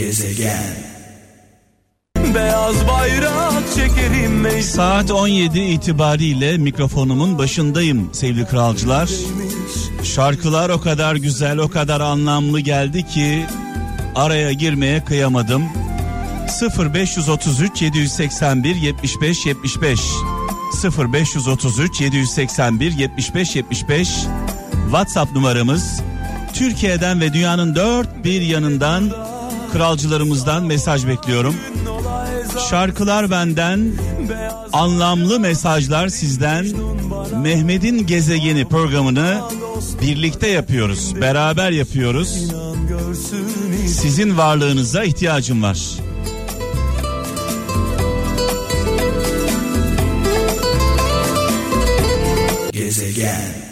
Gezegen Beyaz bayrak çekerim meydan Saat 17 itibariyle mikrofonumun başındayım sevgili kralcılar. Şarkılar o kadar güzel, o kadar anlamlı geldi ki araya girmeye kıyamadım. 0533 781 75 75 0533 781 75 75 WhatsApp numaramız. Türkiye'den ve dünyanın dört bir yanından kralcılarımızdan mesaj bekliyorum. Şarkılar benden, anlamlı mesajlar sizden. Mehmet'in gezegeni programını birlikte yapıyoruz, beraber yapıyoruz. Sizin varlığınıza ihtiyacım var. Gezegen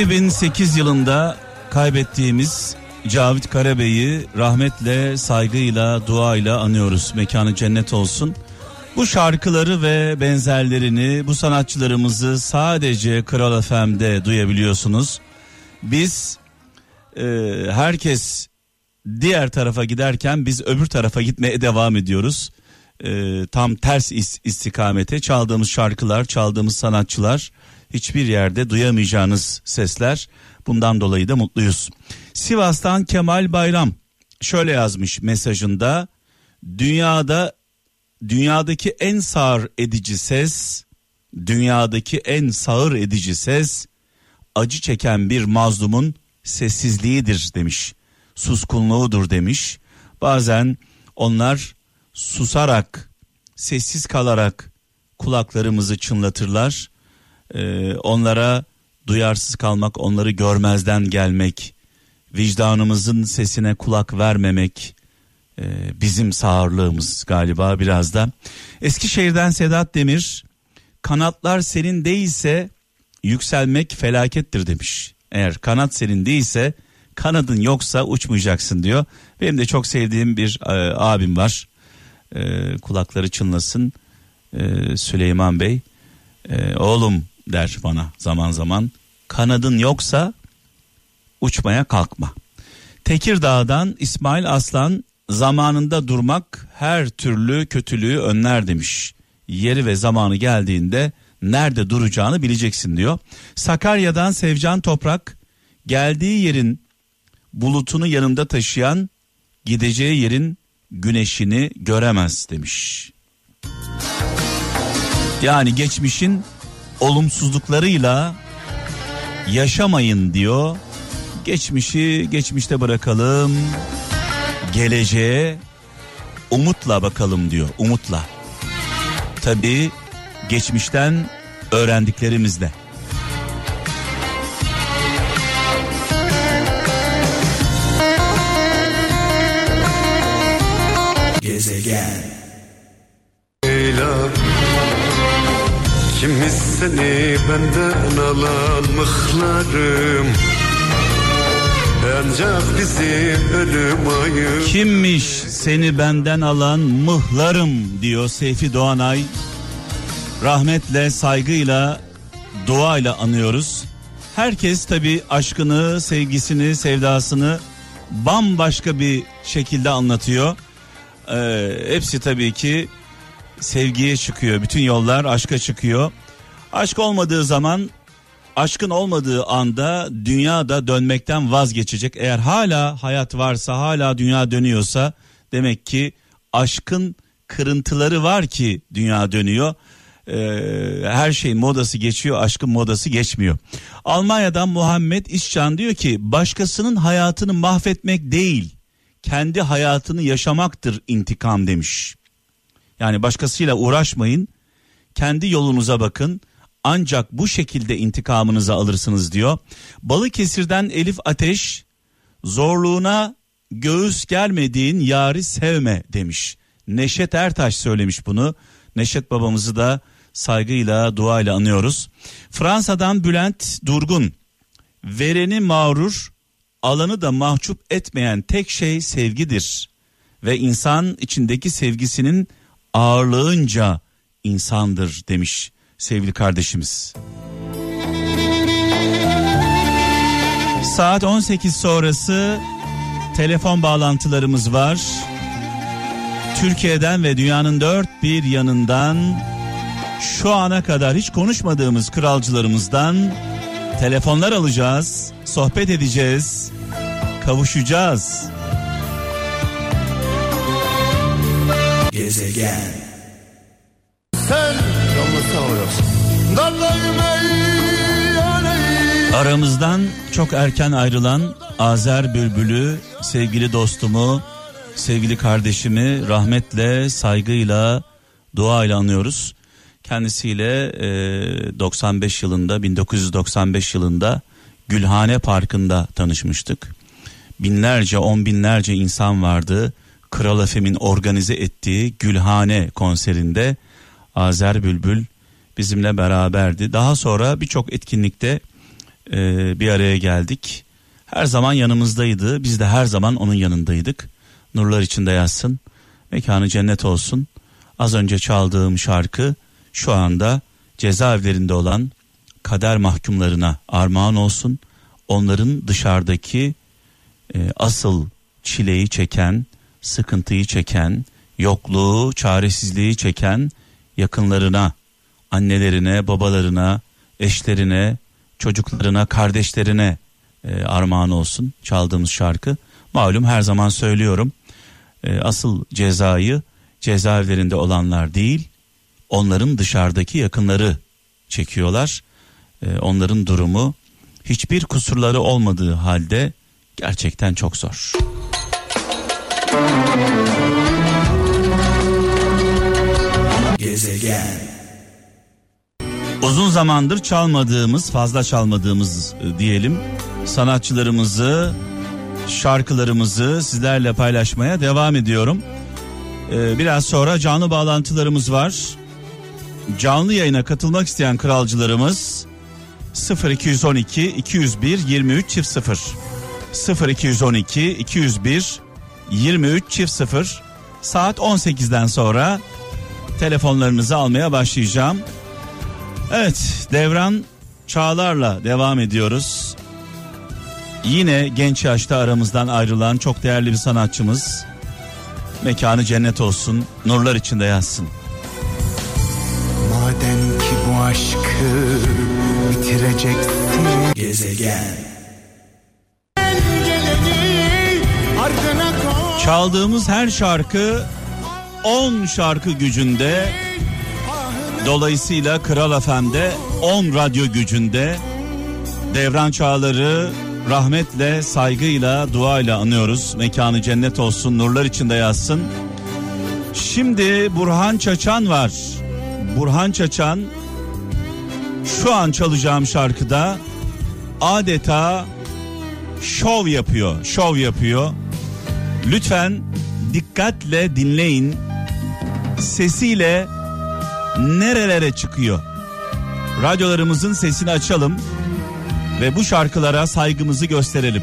2008 yılında kaybettiğimiz Cavit Karabey'i rahmetle, saygıyla, duayla anıyoruz. Mekanı cennet olsun. Bu şarkıları ve benzerlerini bu sanatçılarımızı sadece Kral FM'de duyabiliyorsunuz. Biz e, herkes diğer tarafa giderken biz öbür tarafa gitmeye devam ediyoruz. E, tam ters is- istikamete çaldığımız şarkılar, çaldığımız sanatçılar hiçbir yerde duyamayacağınız sesler. Bundan dolayı da mutluyuz. Sivas'tan Kemal Bayram şöyle yazmış mesajında. Dünyada dünyadaki en sağır edici ses, dünyadaki en sağır edici ses acı çeken bir mazlumun sessizliğidir demiş. Suskunluğudur demiş. Bazen onlar susarak, sessiz kalarak kulaklarımızı çınlatırlar. Ee, onlara duyarsız kalmak, onları görmezden gelmek, vicdanımızın sesine kulak vermemek e, bizim sağırlığımız galiba biraz da. Eskişehir'den Sedat Demir, kanatlar senin değilse yükselmek felakettir demiş. Eğer kanat senin değilse kanadın yoksa uçmayacaksın diyor. Benim de çok sevdiğim bir e, abim var. E, kulakları çınlasın e, Süleyman Bey. E, oğlum der bana zaman zaman. Kanadın yoksa uçmaya kalkma. Tekirdağ'dan İsmail Aslan zamanında durmak her türlü kötülüğü önler demiş. Yeri ve zamanı geldiğinde nerede duracağını bileceksin diyor. Sakarya'dan Sevcan Toprak geldiği yerin bulutunu yanında taşıyan gideceği yerin güneşini göremez demiş. Yani geçmişin olumsuzluklarıyla yaşamayın diyor. Geçmişi geçmişte bırakalım. Geleceğe umutla bakalım diyor. Umutla. Tabii geçmişten öğrendiklerimizle. Gezegen Leyla Kimmiş seni benden alan mıhlarım Ancak bizim ölüm ayı Kimmiş seni benden alan mıhlarım diyor Seyfi Doğanay. Rahmetle, saygıyla, duayla anıyoruz. Herkes tabi aşkını, sevgisini, sevdasını bambaşka bir şekilde anlatıyor. Ee, hepsi tabii ki sevgiye çıkıyor. Bütün yollar aşka çıkıyor. Aşk olmadığı zaman aşkın olmadığı anda dünya da dönmekten vazgeçecek. Eğer hala hayat varsa hala dünya dönüyorsa demek ki aşkın kırıntıları var ki dünya dönüyor. Ee, her şeyin modası geçiyor aşkın modası geçmiyor. Almanya'dan Muhammed İşcan diyor ki başkasının hayatını mahvetmek değil kendi hayatını yaşamaktır intikam demiş. Yani başkasıyla uğraşmayın kendi yolunuza bakın ancak bu şekilde intikamınızı alırsınız diyor. Balıkesir'den Elif Ateş zorluğuna göğüs gelmediğin yari sevme demiş. Neşet Ertaş söylemiş bunu. Neşet babamızı da saygıyla duayla anıyoruz. Fransa'dan Bülent Durgun vereni mağrur alanı da mahcup etmeyen tek şey sevgidir. Ve insan içindeki sevgisinin ağırlığınca insandır demiş sevgili kardeşimiz. Saat 18 sonrası telefon bağlantılarımız var. Türkiye'den ve dünyanın dört bir yanından şu ana kadar hiç konuşmadığımız kralcılarımızdan telefonlar alacağız, sohbet edeceğiz, kavuşacağız. Gezegen. Aramızdan çok erken ayrılan Azer Bülbül'ü, sevgili dostumu, sevgili kardeşimi rahmetle, saygıyla, duayla anıyoruz. Kendisiyle e, 95 yılında, 1995 yılında Gülhane Parkı'nda tanışmıştık. Binlerce, on binlerce insan vardı. Kral Efem'in organize ettiği Gülhane konserinde Azer Bülbül bizimle beraberdi. Daha sonra birçok etkinlikte e, bir araya geldik. Her zaman yanımızdaydı. Biz de her zaman onun yanındaydık. Nurlar içinde yatsın. Mekanı cennet olsun. Az önce çaldığım şarkı şu anda cezaevlerinde olan kader mahkumlarına armağan olsun. Onların dışarıdaki e, asıl çileyi çeken, sıkıntıyı çeken, yokluğu, çaresizliği çeken yakınlarına, annelerine, babalarına, eşlerine, çocuklarına, kardeşlerine e, armağan olsun çaldığımız şarkı. Malum her zaman söylüyorum. e, asıl cezayı cezaevlerinde olanlar değil, onların dışarıdaki yakınları çekiyorlar. E, onların durumu hiçbir kusurları olmadığı halde gerçekten çok zor. Gezegen. Uzun zamandır çalmadığımız, fazla çalmadığımız e, diyelim sanatçılarımızı, şarkılarımızı sizlerle paylaşmaya devam ediyorum. Ee, biraz sonra canlı bağlantılarımız var. Canlı yayına katılmak isteyen kralcılarımız 0212 201 23 çift 0 0212 201 23 çift 0 saat 18'den sonra telefonlarınızı almaya başlayacağım. Evet Devran Çağlar'la devam ediyoruz. Yine genç yaşta aramızdan ayrılan çok değerli bir sanatçımız. Mekanı cennet olsun, nurlar içinde yatsın. Aşkı bitireceksin Gezegen. Çaldığımız her şarkı 10 şarkı gücünde. Dolayısıyla Kral FM'de 10 radyo gücünde. Devran Çağlar'ı rahmetle, saygıyla, duayla anıyoruz. Mekanı cennet olsun, nurlar içinde yatsın. Şimdi Burhan Çaçan var. Burhan Çaçan şu an çalacağım şarkıda adeta şov yapıyor, şov yapıyor. Lütfen dikkatle dinleyin. Sesiyle nerelere çıkıyor? Radyolarımızın sesini açalım ve bu şarkılara saygımızı gösterelim.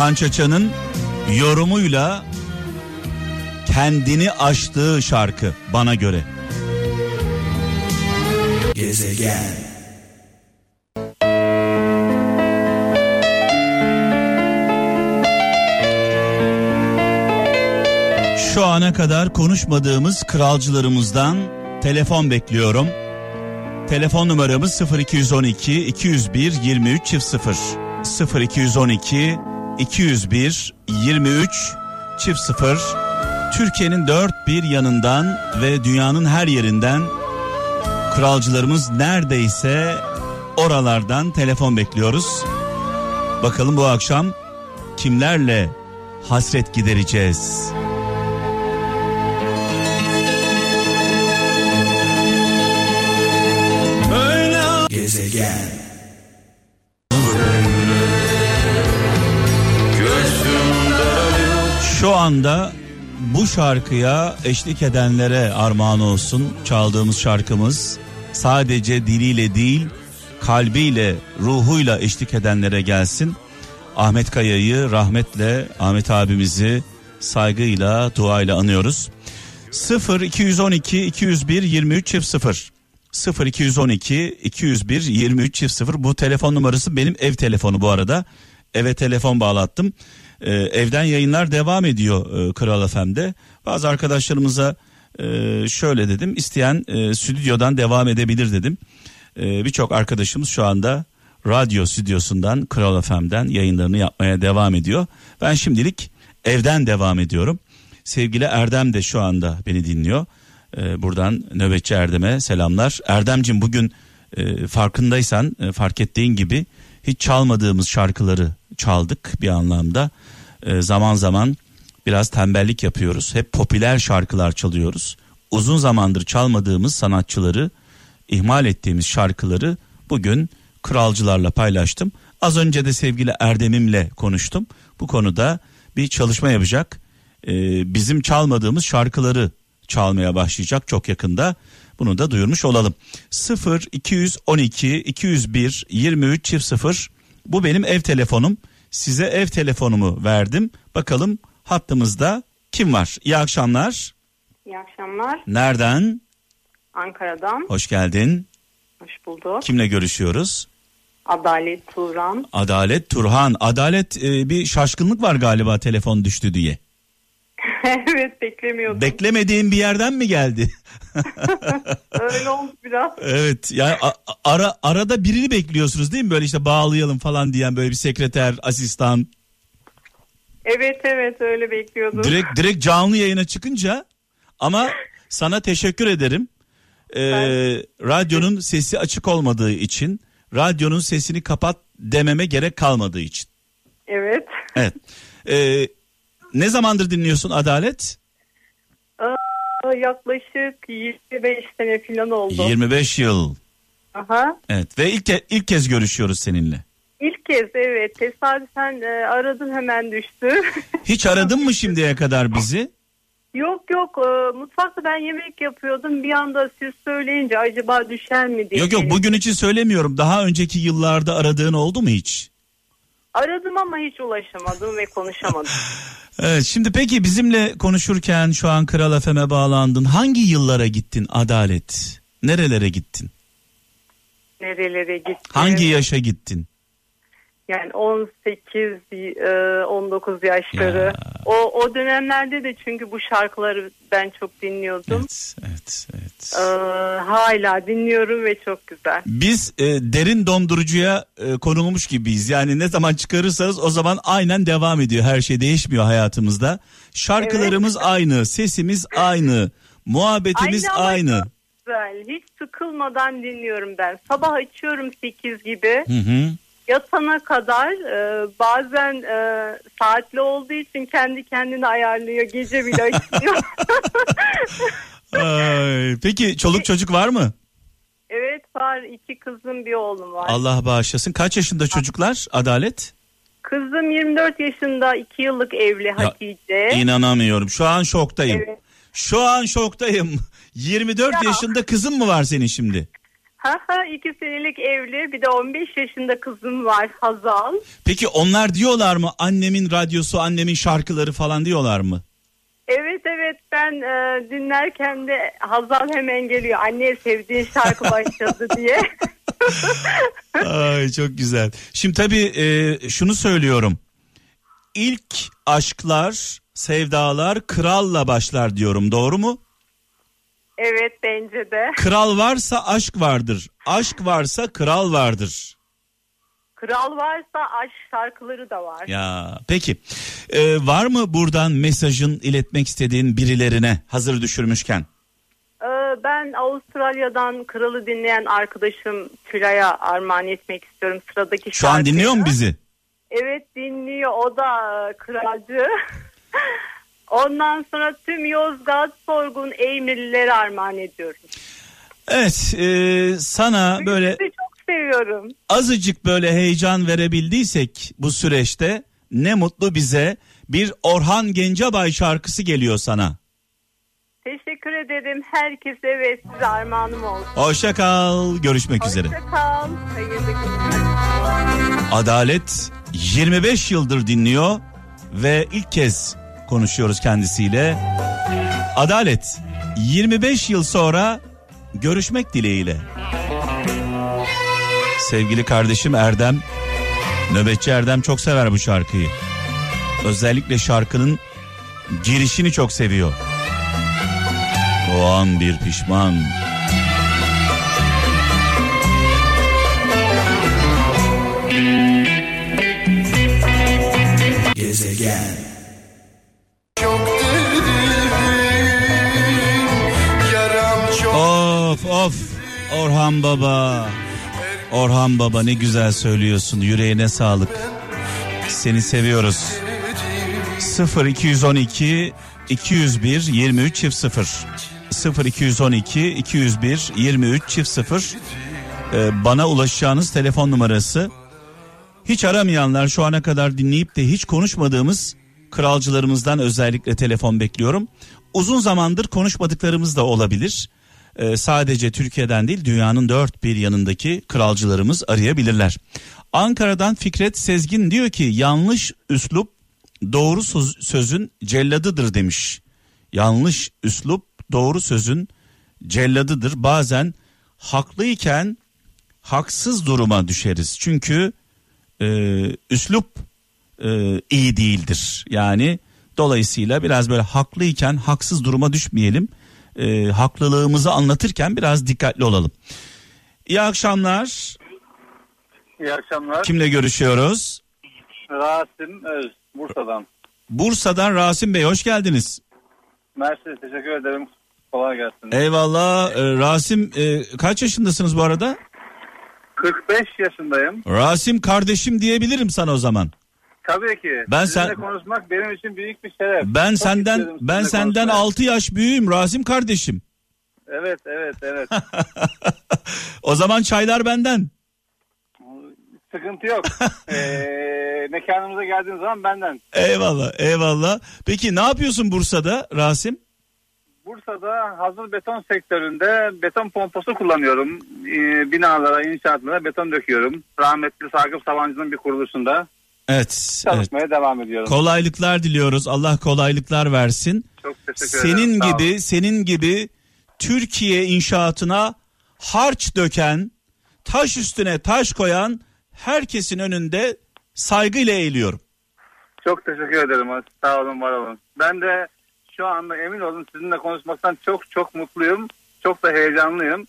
Burhan Çaçan'ın yorumuyla kendini aştığı şarkı bana göre. Gezegen. Şu ana kadar konuşmadığımız kralcılarımızdan telefon bekliyorum. Telefon numaramız 0212 201 23 çift 0 0212 201 23 çift 0 Türkiye'nin dört bir yanından ve dünyanın her yerinden kralcılarımız neredeyse oralardan telefon bekliyoruz. Bakalım bu akşam kimlerle hasret gidereceğiz? Şu anda bu şarkıya eşlik edenlere armağan olsun çaldığımız şarkımız. Sadece diliyle değil kalbiyle ruhuyla eşlik edenlere gelsin. Ahmet Kaya'yı rahmetle Ahmet abimizi saygıyla duayla anıyoruz. 0 212 201 23 çift 0 0 212 201 23 çift 0 bu telefon numarası benim ev telefonu bu arada. Eve telefon bağlattım. Ee, evden yayınlar devam ediyor e, Kral FM'de. Bazı arkadaşlarımıza e, şöyle dedim isteyen e, stüdyodan devam edebilir dedim. E, Birçok arkadaşımız şu anda radyo stüdyosundan Kral FM'den yayınlarını yapmaya devam ediyor. Ben şimdilik evden devam ediyorum. Sevgili Erdem de şu anda beni dinliyor. Ee, buradan nöbetçi Erdem'e selamlar. Erdemcim bugün e, farkındaysan e, fark ettiğin gibi hiç çalmadığımız şarkıları çaldık bir anlamda. E, zaman zaman biraz tembellik yapıyoruz. Hep popüler şarkılar çalıyoruz. Uzun zamandır çalmadığımız sanatçıları, ihmal ettiğimiz şarkıları bugün kralcılarla paylaştım. Az önce de sevgili Erdem'imle konuştum. Bu konuda bir çalışma yapacak. Ee, bizim çalmadığımız şarkıları çalmaya başlayacak çok yakında. Bunu da duyurmuş olalım. 0 212 201 23 çift 0 bu benim ev telefonum. Size ev telefonumu verdim. Bakalım hattımızda kim var? İyi akşamlar. İyi akşamlar. Nereden? Ankara'dan. Hoş geldin. Hoş bulduk. Kimle görüşüyoruz? Adalet Turan. Adalet Turhan. Adalet e, bir şaşkınlık var galiba telefon düştü diye. evet beklemiyordum. Beklemediğin bir yerden mi geldi? Öyle oldu biraz. evet. Yani ara arada birini bekliyorsunuz değil mi? Böyle işte bağlayalım falan diyen böyle bir sekreter, asistan. Evet evet öyle bekliyordum. Direkt direkt canlı yayına çıkınca ama sana teşekkür ederim. Ee, radyonun sesi açık olmadığı için, radyonun sesini kapat dememe gerek kalmadığı için. Evet. Evet. Ee, ne zamandır dinliyorsun Adalet? Aa, yaklaşık 25 sene falan oldu. 25 yıl. Aha. Evet ve ilk ke- ilk kez görüşüyoruz seninle. İlk kez evet tesadüfen e, aradım hemen düştü. Hiç aradın mı şimdiye kadar bizi? yok yok e, mutfakta ben yemek yapıyordum bir anda siz söyleyince acaba düşer mi diye. Yok yok bugün için söylemiyorum. Daha önceki yıllarda aradığın oldu mu hiç? Aradım ama hiç ulaşamadım ve konuşamadım. Evet şimdi peki bizimle konuşurken şu an Kral FM'e bağlandın. Hangi yıllara gittin Adalet? Nerelere gittin? Nerelere gittim? Hangi yaşa gittin? Yani 18, e, 19 yaşları. Ya. O o dönemlerde de çünkü bu şarkıları ben çok dinliyordum. Evet, evet, evet. Ee, hala dinliyorum ve çok güzel. Biz e, derin dondurucuya e, konulmuş gibiyiz. Yani ne zaman çıkarırsanız o zaman aynen devam ediyor. Her şey değişmiyor hayatımızda. Şarkılarımız aynı, sesimiz aynı, muhabbetimiz Aynı aynı. Güzel. Hiç sıkılmadan dinliyorum ben. Sabah açıyorum 8 gibi. Hı hı. Yatana kadar e, bazen e, saatli olduğu için kendi kendini ayarlıyor. Gece bile açıyor. Ay, peki çoluk çocuk var mı? evet var. iki kızım bir oğlum var. Allah bağışlasın. Kaç yaşında çocuklar? Adalet? Kızım 24 yaşında 2 yıllık evli Hatice. İnanamıyorum. Şu an şoktayım. Evet. Şu an şoktayım. 24 Ya. yaşında kızın mı var senin şimdi? Ha ha 2 senelik evli bir de 15 yaşında kızım var Hazal. Peki onlar diyorlar mı annemin radyosu, annemin şarkıları falan diyorlar mı? Evet evet ben e, dinlerken de Hazal hemen geliyor. Anne sevdiğin şarkı başladı diye. Ay çok güzel. Şimdi tabii e, şunu söylüyorum. İlk aşklar, sevdalar kralla başlar diyorum. Doğru mu? Evet bence de. Kral varsa aşk vardır. Aşk varsa kral vardır. Kral varsa aşk şarkıları da var. Ya peki E, var mı buradan mesajın iletmek istediğin birilerine hazır düşürmüşken? Ee, ben Avustralya'dan kralı dinleyen arkadaşım Tülay'a armağan etmek istiyorum sıradaki Şu an şarkıyı. dinliyor mu bizi? Evet dinliyor o da e, kralcı. Ondan sonra tüm Yozgat Sorgun Eymirlilere armağan ediyorum. Evet e, sana böyle Sizi çok seviyorum. azıcık böyle heyecan verebildiysek bu süreçte ne mutlu bize. bir Orhan Gencebay şarkısı geliyor sana. Teşekkür ederim herkese ve size armağanım olsun. Hoşça kal. Görüşmek üzere. Hoşça kal. Hayırlı günler. Adalet 25 yıldır dinliyor ve ilk kez konuşuyoruz kendisiyle. Adalet 25 yıl sonra görüşmek dileğiyle. Sevgili kardeşim Erdem, nöbetçi Erdem çok sever bu şarkıyı. Özellikle şarkının girişini çok seviyor. O an bir pişman. Orhan Baba. Orhan Baba ne güzel söylüyorsun. Yüreğine sağlık. Seni seviyoruz. 0 212 201 23 çift 0 0 212 201 23 çift 0 Ee, bana ulaşacağınız telefon numarası. Hiç aramayanlar şu ana kadar dinleyip de hiç konuşmadığımız kralcılarımızdan özellikle telefon bekliyorum. Uzun zamandır konuşmadıklarımız da olabilir. Ee, sadece Türkiye'den değil dünyanın dört bir yanındaki kralcılarımız arayabilirler. Ankara'dan Fikret Sezgin diyor ki yanlış üslup doğru söz- sözün celladıdır demiş. Yanlış üslup doğru sözün celladıdır. Bazen haklıyken haksız duruma düşeriz. Çünkü e, üslup e, iyi değildir. Yani dolayısıyla biraz böyle haklıyken haksız duruma düşmeyelim. E, haklılığımızı anlatırken biraz dikkatli olalım. İyi akşamlar. İyi akşamlar. Kimle görüşüyoruz? Rasim Öz, Bursa'dan. Bursa'dan Rasim Bey hoş geldiniz. Mersi teşekkür ederim. Kolay gelsin. Eyvallah. E, Rasim e, kaç yaşındasınız bu arada? 45 yaşındayım. Rasim kardeşim diyebilirim sana o zaman. Tabii ki. Ben Sizinle sen- konuşmak benim için büyük bir şeref. Ben Çok senden ben senden konuşmayı. 6 yaş büyüğüm Rasim kardeşim. Evet evet evet. o zaman çaylar benden. Sıkıntı yok. ee, mekanımıza geldiğiniz zaman benden. Eyvallah eyvallah. Peki ne yapıyorsun Bursa'da Rasim? Bursa'da hazır beton sektöründe beton pompası kullanıyorum. Ee, binalara, inşaatlara beton döküyorum. Rahmetli Sakıp Sabancı'nın bir kuruluşunda Evet. evet. çalışmaya devam ediyorum. Kolaylıklar diliyoruz. Allah kolaylıklar versin. Çok teşekkür ederim. Senin Sağ olun. gibi senin gibi Türkiye inşaatına harç döken, taş üstüne taş koyan herkesin önünde saygıyla eğiliyorum. Çok teşekkür ederim. Sağ olun, var olun. Ben de şu anda emin olun sizinle konuşmaktan çok çok mutluyum. Çok da heyecanlıyım.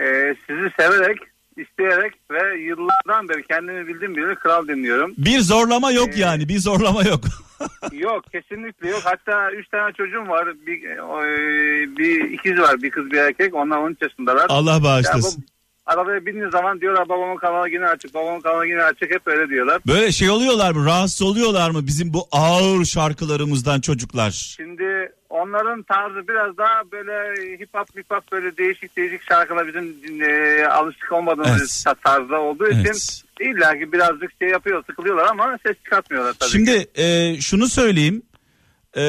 Ee, sizi severek, isteyerek ve yıllardan beri kendimi bildiğim biri kral dinliyorum. Bir zorlama yok Ee, yani, bir zorlama yok. yok, kesinlikle yok. Hatta üç tane çocuğum var. Bir, e, bir ikiz var, bir kız bir erkek. Onlar 13 yaşındalar. Allah Ya bu- bağışlasın. arabaya bindiği zaman diyorlar babamın kanalı yine açık, babamın kanalı yine açık. Hep öyle diyorlar. Böyle şey oluyorlar mı? Rahatsız oluyorlar mı bizim bu ağır şarkılarımızdan çocuklar? Şimdi onların tarzı biraz daha böyle hip hop hip hop böyle değişik değişik şarkılar bizim e, alışık olmadığımız Evet. tarzda olduğu için Evet. illa ki birazcık şey yapıyor sıkılıyorlar ama ses çıkartmıyorlar tabii ki. Şimdi e, şunu söyleyeyim. E,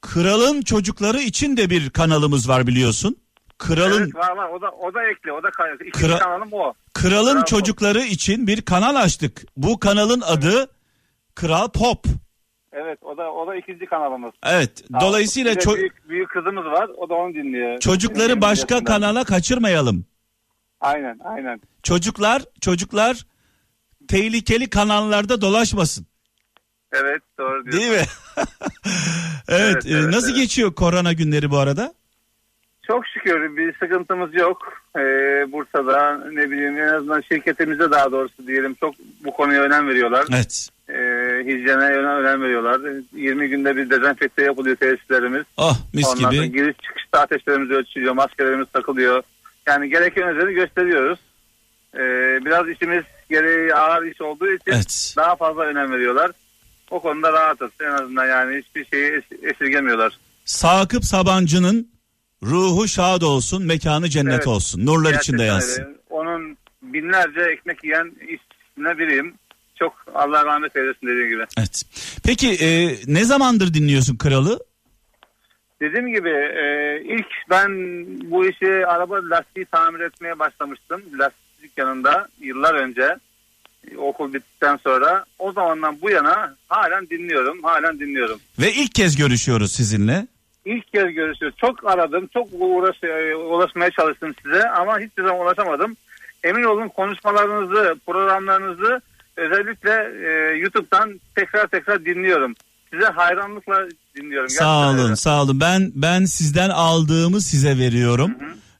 kralın çocukları için de bir kanalımız var biliyorsun. Kralın Evet, var var o da o da ekli o da ikinci Kra- kanalım o. kralın Bravo. çocukları için bir kanal açtık. Bu kanalın adı Kral Pop. Evet o da o da ikinci kanalımız. Evet. Dolayısıyla Bir de ço- büyük, büyük kızımız var o da onu dinliyor. çocukları başka kanala kaçırmayalım. Aynen aynen. Çocuklar çocuklar tehlikeli kanallarda dolaşmasın. Evet doğru diyorsun. Değil mi? evet. Evet, e, evet, nasıl evet. geçiyor korona günleri bu arada? Çok şükür bir sıkıntımız yok. Ee, Bursa'da ne bileyim en azından şirketimize daha doğrusu diyelim çok bu konuya önem veriyorlar. Evet. Hijyene önem, önem veriyorlar. 20 günde bir dezenfekte yapılıyor tesislerimiz. Oh mis Ondan gibi. giriş çıkışta ateşlerimiz ölçülüyor, maskelerimiz takılıyor. Yani gereken özeni gösteriyoruz. Ee, biraz işimiz gereği ağır iş olduğu için Evet. daha fazla önem veriyorlar. O konuda rahatız en azından yani hiçbir şeyi es- esirgemiyorlar. Sakıp Sabancı'nın ruhu şad olsun, mekanı cennet Evet. olsun. Nurlar içinde Gerçekten yansın. öyle. Onun binlerce ekmek yiyen işçisine biriyim. Çok Allah rahmet eylesin dediğim gibi. Evet. Peki e, ne zamandır dinliyorsun Kralı? Dediğim gibi e, ilk ben bu işi araba lastiği tamir etmeye başlamıştım. Lastik dükkanında yıllar önce e, okul bittikten sonra. O zamandan bu yana halen dinliyorum. Halen dinliyorum. Ve ilk kez görüşüyoruz sizinle. İlk kez görüşüyoruz. Çok aradım. Çok uğraş, e, ulaşmaya çalıştım size ama hiçbir zaman ulaşamadım. Emin olun konuşmalarınızı, programlarınızı özellikle e, YouTube'dan tekrar tekrar dinliyorum. Size hayranlıkla dinliyorum. Sağ Gerçekten olun, öyle. sağ olun. Ben ben sizden aldığımı size veriyorum.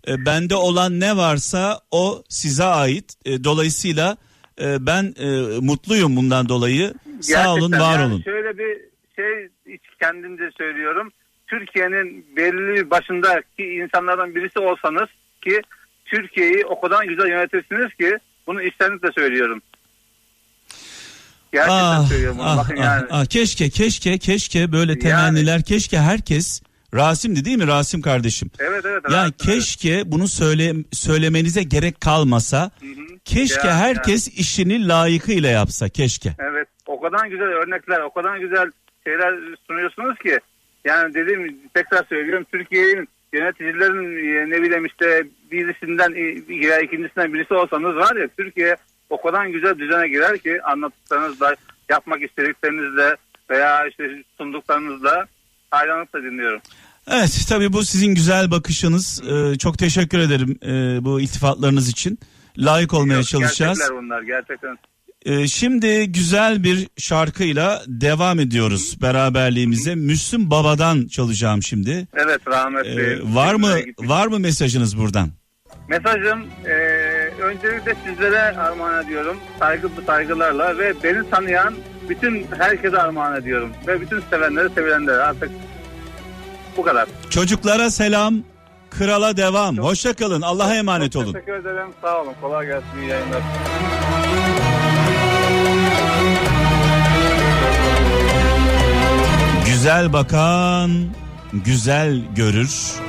E, bende olan ne varsa o size ait. E, dolayısıyla e, ben e, mutluyum bundan dolayı. Sağ olun, Gerçekten var yani olun. Şöyle bir şey kendimce söylüyorum. Türkiye'nin belli başındaki insanlardan birisi olsanız ki Türkiye'yi o kadar güzel yönetirsiniz ki bunu içtenlikle söylüyorum. Gerçekten Ah, söylüyorum bunu. ah, Bakın ah, yani. ah, keşke, keşke, keşke böyle temenniler, keşke herkes Rasim'di değil mi Rasim kardeşim? Evet evet. Ya evet, keşke bunu söyle söylemenize gerek kalmasa. Keşke Ya, herkes işini layıkıyla yapsa keşke. Evet. O kadar güzel örnekler, o kadar güzel şeyler sunuyorsunuz ki. Yani dediğim tekrar söylüyorum Türkiye'nin yöneticilerin e, ne bileyim işte birisinden e, ya ikincisinden birisi olsanız var ya Türkiye o kadar güzel düzene girer ki anlattıklarınızla yapmak istediklerinizle veya işte sunduklarınızla hayranlıkla dinliyorum. Evet tabii bu sizin güzel bakışınız. Ee, çok teşekkür ederim e, bu iltifatlarınız için. Layık olmaya Yok, çalışacağız. Gerçekler bunlar gerçekten. Ee, şimdi güzel bir şarkıyla devam ediyoruz beraberliğimize. Müslüm Baba'dan çalacağım şimdi. Evet rahmetli. Ee, var mı var mı mesajınız buradan? Mesajım e, öncelikle sizlere armağan ediyorum. Saygı saygılarla ve beni tanıyan bütün herkese armağan ediyorum. Ve bütün sevenlere sevilenlere artık bu kadar. Çocuklara selam, krala devam. Hoşça kalın. Allah'a emanet Çok olun. Teşekkür ederim. Sağ olun. Kolay gelsin. İyi yayınlar. Güzel bakan güzel görür.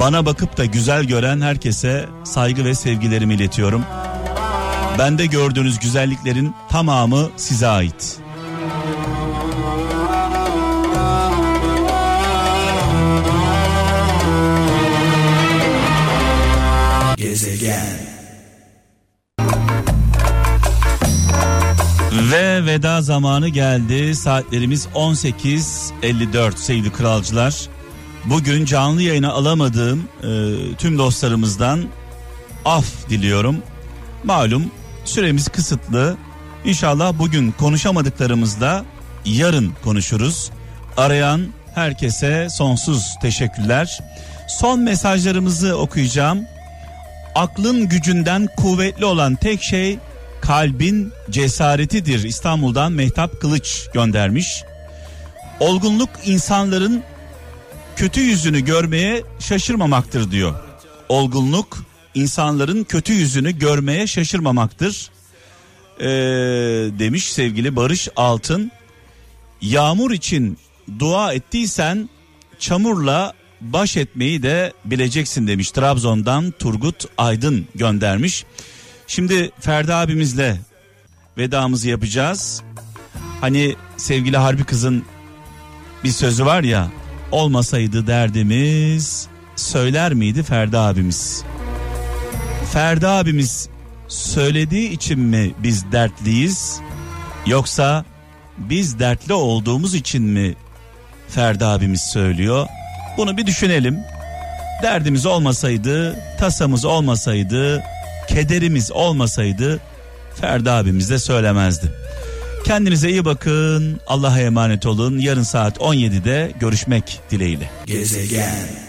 Bana bakıp da güzel gören herkese saygı ve sevgilerimi iletiyorum. Bende gördüğünüz güzelliklerin tamamı size ait. Gezegen. Ve veda zamanı geldi. Saatlerimiz 18.54 sevgili kralcılar. Bugün canlı yayına alamadığım e, tüm dostlarımızdan af diliyorum. Malum süremiz kısıtlı. İnşallah bugün konuşamadıklarımızda yarın konuşuruz. Arayan herkese sonsuz teşekkürler. Son mesajlarımızı okuyacağım. Aklın gücünden kuvvetli olan tek şey kalbin cesaretidir. İstanbul'dan Mehtap Kılıç göndermiş. Olgunluk insanların kötü yüzünü görmeye şaşırmamaktır diyor. Olgunluk insanların kötü yüzünü görmeye şaşırmamaktır. Ee, demiş sevgili Barış Altın. Yağmur için dua ettiysen çamurla baş etmeyi de bileceksin demiş. Trabzon'dan Turgut Aydın göndermiş. Şimdi Ferdi abimizle vedamızı yapacağız. Hani sevgili Harbi kızın bir sözü var ya olmasaydı derdimiz söyler miydi Ferdi abimiz? Ferdi abimiz söylediği için mi biz dertliyiz yoksa biz dertli olduğumuz için mi Ferdi abimiz söylüyor? Bunu bir düşünelim. Derdimiz olmasaydı, tasamız olmasaydı, kederimiz olmasaydı Ferdi abimiz de söylemezdi. Kendinize iyi bakın. Allah'a emanet olun. Yarın saat 17'de görüşmek dileğiyle. Gezegen.